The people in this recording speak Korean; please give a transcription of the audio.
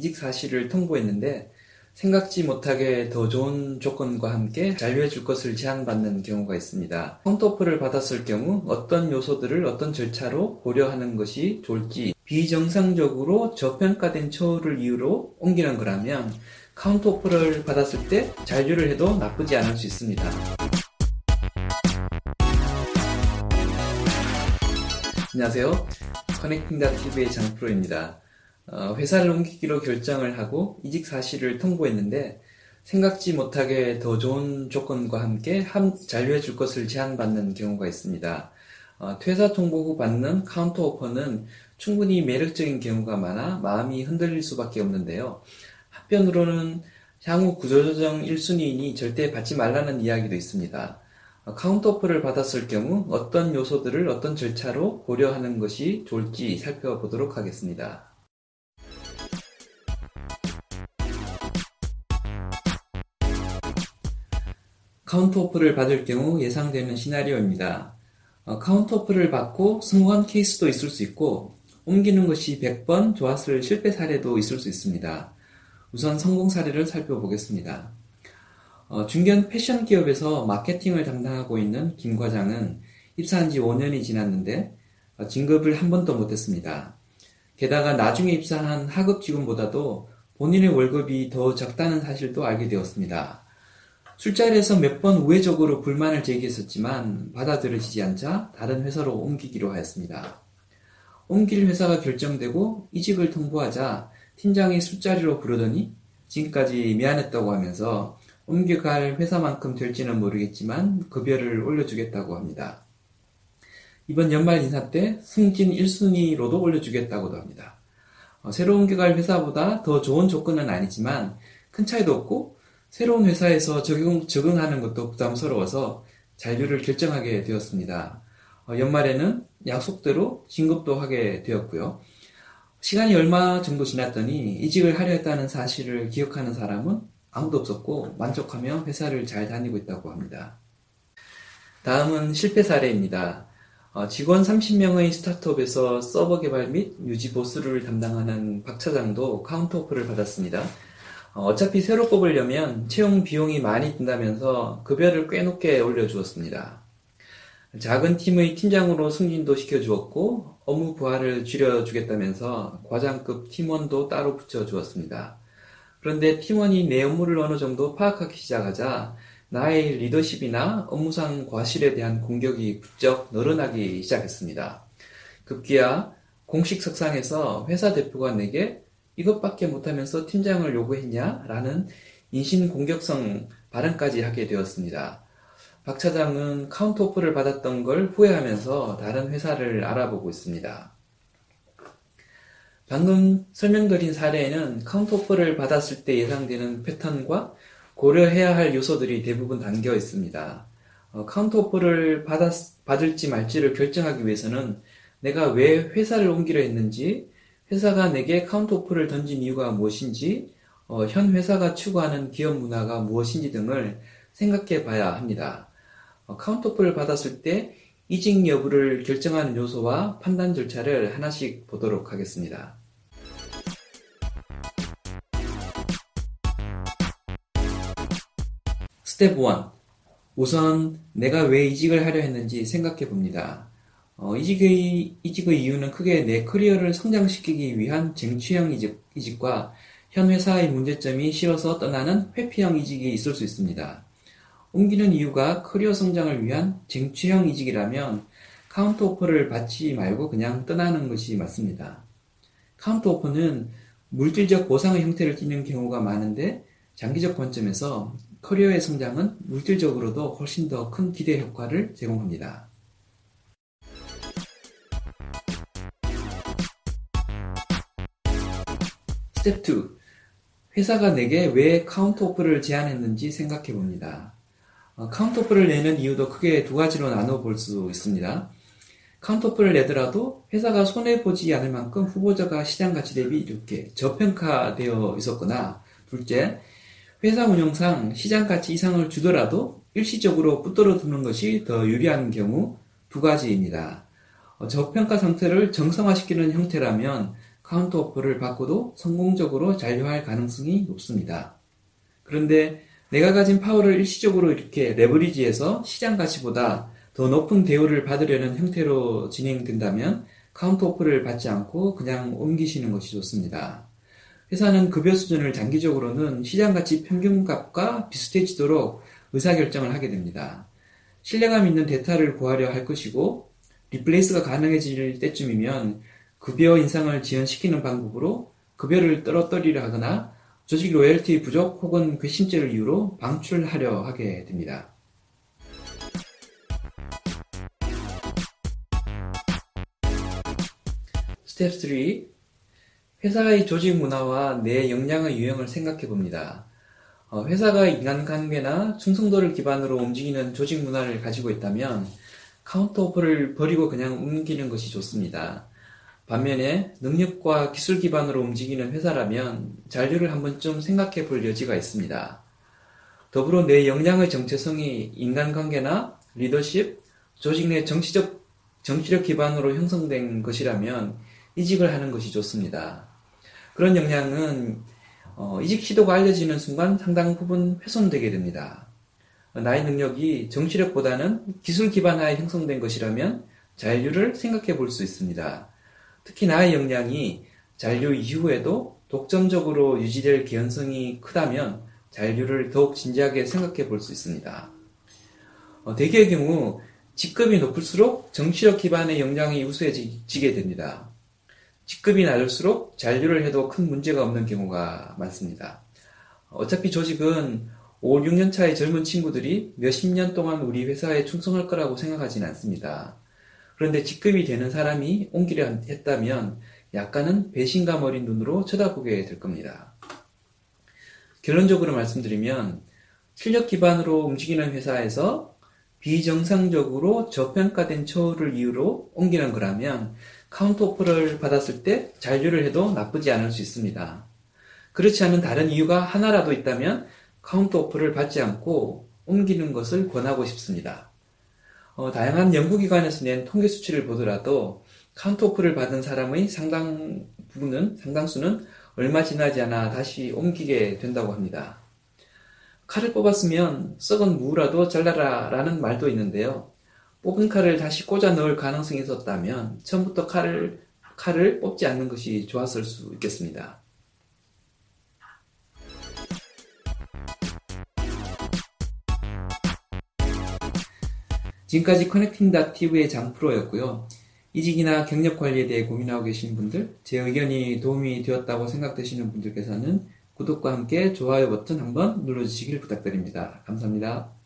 이직 사실을 통보했는데 생각지 못하게 더 좋은 조건과 함께 잔류해 줄 것을 제안받는 경우가 있습니다. counter offer를 받았을 경우 어떤 요소들을 어떤 절차로 고려하는 것이 좋을지 비정상적으로 저평가된 처우를 이유로 옮기는 거라면 counter offer를 받았을 때 잔류를 해도 나쁘지 않을 수 있습니다. 안녕하세요. Connecting Dot TV의 장프로입니다. 어, 회사를 옮기기로 결정을 하고 이직 사실을 통보했는데 생각지 못하게 더 좋은 조건과 함께 함, 잔류해 줄 것을 제안받는 경우가 있습니다. 어, 퇴사 통보 후 받는 counter offer는 충분히 매력적인 경우가 많아 마음이 흔들릴 수밖에 없는데요. 한편으로는 향후 구조조정 1순위이니 절대 받지 말라는 이야기도 있습니다. 어, counter offer를 받았을 경우 어떤 요소들을 어떤 절차로 고려하는 것이 좋을지 살펴보도록 하겠습니다. counter offer를 받을 경우 예상되는 시나리오입니다. 어, counter offer를 받고 성공한 케이스도 있을 수 있고 옮기는 것이 100번 좋았을 실패 사례도 있을 수 있습니다. 우선 성공 사례를 살펴보겠습니다. 어, 중견 패션 기업에서 마케팅을 담당하고 있는 김 과장은 입사한 지 5년이 지났는데 어, 진급을 한 번도 못했습니다. 게다가 나중에 입사한 하급 직원보다도 본인의 월급이 더 적다는 사실도 알게 되었습니다. 술자리에서 몇 번 우회적으로 불만을 제기했었지만 받아들여지지 않자 다른 회사로 옮기기로 하였습니다. 옮길 회사가 결정되고 이직을 통보하자 팀장이 술자리로 부르더니 지금까지 미안했다고 하면서 옮겨갈 회사만큼 될지는 모르겠지만 급여를 올려주겠다고 합니다. 이번 연말 인사 때 승진 1순위로도 올려주겠다고도 합니다. 어, 새로 옮겨갈 회사보다 더 좋은 조건은 아니지만 큰 차이도 없고 새로운 회사에서 적용, 적응하는 것도 부담스러워서 잔류를 결정하게 되었습니다. 어, 연말에는 약속대로 진급도 하게 되었고요. 시간이 얼마 정도 지났더니 이직을 하려 했다는 사실을 기억하는 사람은 아무도 없었고 만족하며 회사를 잘 다니고 있다고 합니다. 다음은 실패 사례입니다. 어, 직원 30명의 스타트업에서 서버 개발 및 유지 보수를 담당하는 박 차장도 counter offer를 받았습니다. 어, 어차피 새로 뽑으려면 채용 비용이 많이 든다면서 급여를 꽤 높게 올려주었습니다. 작은 팀의 팀장으로 승진도 시켜주었고 업무 부하를 줄여주겠다면서 과장급 팀원도 따로 붙여주었습니다. 그런데 팀원이 내 업무를 어느 정도 파악하기 시작하자 나의 리더십이나 업무상 과실에 대한 공격이 부쩍 늘어나기 시작했습니다. 급기야 공식 석상에서 회사 대표가 내게 이것밖에 못하면서 팀장을 요구했냐? 라는 인신공격성 발언까지 하게 되었습니다. 박 차장은 counter offer를 받았던 걸 후회하면서 다른 회사를 알아보고 있습니다. 방금 설명드린 사례에는 counter offer를 받았을 때 예상되는 패턴과 고려해야 할 요소들이 대부분 담겨 있습니다. 어, counter offer를 받았, 받을지 말지를 결정하기 위해서는 내가 왜 회사를 옮기려 했는지, 회사가 내게 counter offer를 던진 이유가 무엇인지, 어, 현 회사가 추구하는 기업 문화가 무엇인지 등을 생각해 봐야 합니다. 어, counter offer를 받았을 때 이직 여부를 결정하는 요소와 판단 절차를 하나씩 보도록 하겠습니다. 스텝 1. 우선 내가 왜 이직을 하려 했는지 생각해 봅니다. 어, 이직의, 이직의 이유는 크게 내 커리어를 성장시키기 위한 쟁취형 이직, 이직 과 현 회사의 문제점이 싫어서 떠나는 회피형 이직이 있을 수 있습니다. 옮기는 이유가 커리어 성장을 위한 쟁취형 이직이라면 counter offer를 받지 말고 그냥 떠나는 것이 맞습니다. counter offer는 물질적 보상의 형태를 띠는 경우가 많은데 장기적 관점에서 커리어의 성장은 물질적으로도 훨씬 더 큰 기대 효과를 제공합니다. 스텝 2. 회사가 내게 왜 counter offer를 제안했는지 생각해 봅니다. 어, counter offer를 내는 이유도 크게 두 가지로 나눠 볼 수 있습니다. counter offer를 내더라도 회사가 손해보지 않을 만큼 후보자가 시장 가치 대비 이렇게 저평가되어 있었거나, 둘째, 회사 운영상 시장 가치 이상을 주더라도 일시적으로 붙들어 두는 것이 더 유리한 경우 두 가지입니다. 어, 저평가 상태를 정상화시키는 형태라면 카운터 오퍼를 받고도 성공적으로 잔류할 가능성이 높습니다. 그런데 내가 가진 파워를 일시적으로 이렇게 leverage해서 시장 가치보다 더 높은 대우를 받으려는 형태로 진행된다면 카운터 오퍼를 받지 않고 그냥 옮기시는 것이 좋습니다. 회사는 급여 수준을 장기적으로는 시장 가치 평균 값과 비슷해지도록 의사결정을 하게 됩니다. 신뢰감 있는 데이터를 구하려 할 것이고 replace가 가능해질 때쯤이면 급여 인상을 지연시키는 방법으로 급여를 떨어뜨리려 하거나 조직 loyalty 부족 혹은 괘씸죄를 이유로 방출하려 하게 됩니다. 스텝 3. 회사의 조직 문화와 내 역량의 유형을 생각해 봅니다. 어, 회사가 인간관계나 충성도를 기반으로 움직이는 조직 문화를 가지고 있다면 카운터 오퍼를 버리고 그냥 옮기는 것이 좋습니다. 반면에 능력과 기술 기반으로 움직이는 회사라면 잔류를 한 번쯤 생각해 볼 여지가 있습니다. 더불어 내 역량의 정체성이 인간관계나 리더십, 조직 내 정치적, 정치력 기반으로 형성된 것이라면 이직을 하는 것이 좋습니다. 그런 역량은 어, 이직 시도가 알려지는 순간 상당 부분 훼손되게 됩니다. 나의 능력이 정치력보다는 기술 기반하에 형성된 것이라면 잔류를 생각해 볼 수 있습니다. 특히 나의 역량이 잔류 이후에도 독점적으로 유지될 개연성이 크다면 잔류를 더욱 진지하게 생각해 볼 수 있습니다. 어, 대개의 경우 직급이 높을수록 정치력 기반의 역량이 우수해지게 됩니다. 직급이 낮을수록 잔류를 해도 큰 문제가 없는 경우가 많습니다. 어차피 조직은 5, 6년 차의 젊은 친구들이 몇십 년 동안 우리 회사에 충성할 거라고 생각하지는 않습니다. 그런데 직급이 되는 사람이 옮기려 했다면 약간은 배신감 어린 눈으로 쳐다보게 될 겁니다. 결론적으로 말씀드리면 실력 기반으로 움직이는 회사에서 비정상적으로 저평가된 처우를 이유로 옮기는 거라면 카운터 오퍼를 받았을 때 잔류를 해도 나쁘지 않을 수 있습니다. 그렇지 않은 다른 이유가 하나라도 있다면 카운터 오퍼를 받지 않고 옮기는 것을 권하고 싶습니다. 어, 다양한 연구기관에서 낸 통계 수치를 보더라도 카운터 오퍼를 받은 사람의 상당 부분은, 상당수는 얼마 지나지 않아 다시 옮기게 된다고 합니다. 칼을 뽑았으면 썩은 무라도 잘라라 라는 말도 있는데요. 뽑은 칼을 다시 꽂아 넣을 가능성이 있었다면 처음부터 칼을, 칼을 뽑지 않는 것이 좋았을 수 있겠습니다. 지금까지 커넥팅닷TV의 장프로였고요. 이직이나 경력 관리에 대해 고민하고 계신 분들, 제 의견이 도움이 되었다고 생각되시는 분들께서는 구독과 함께 좋아요 버튼 한번 눌러주시길 부탁드립니다. 감사합니다.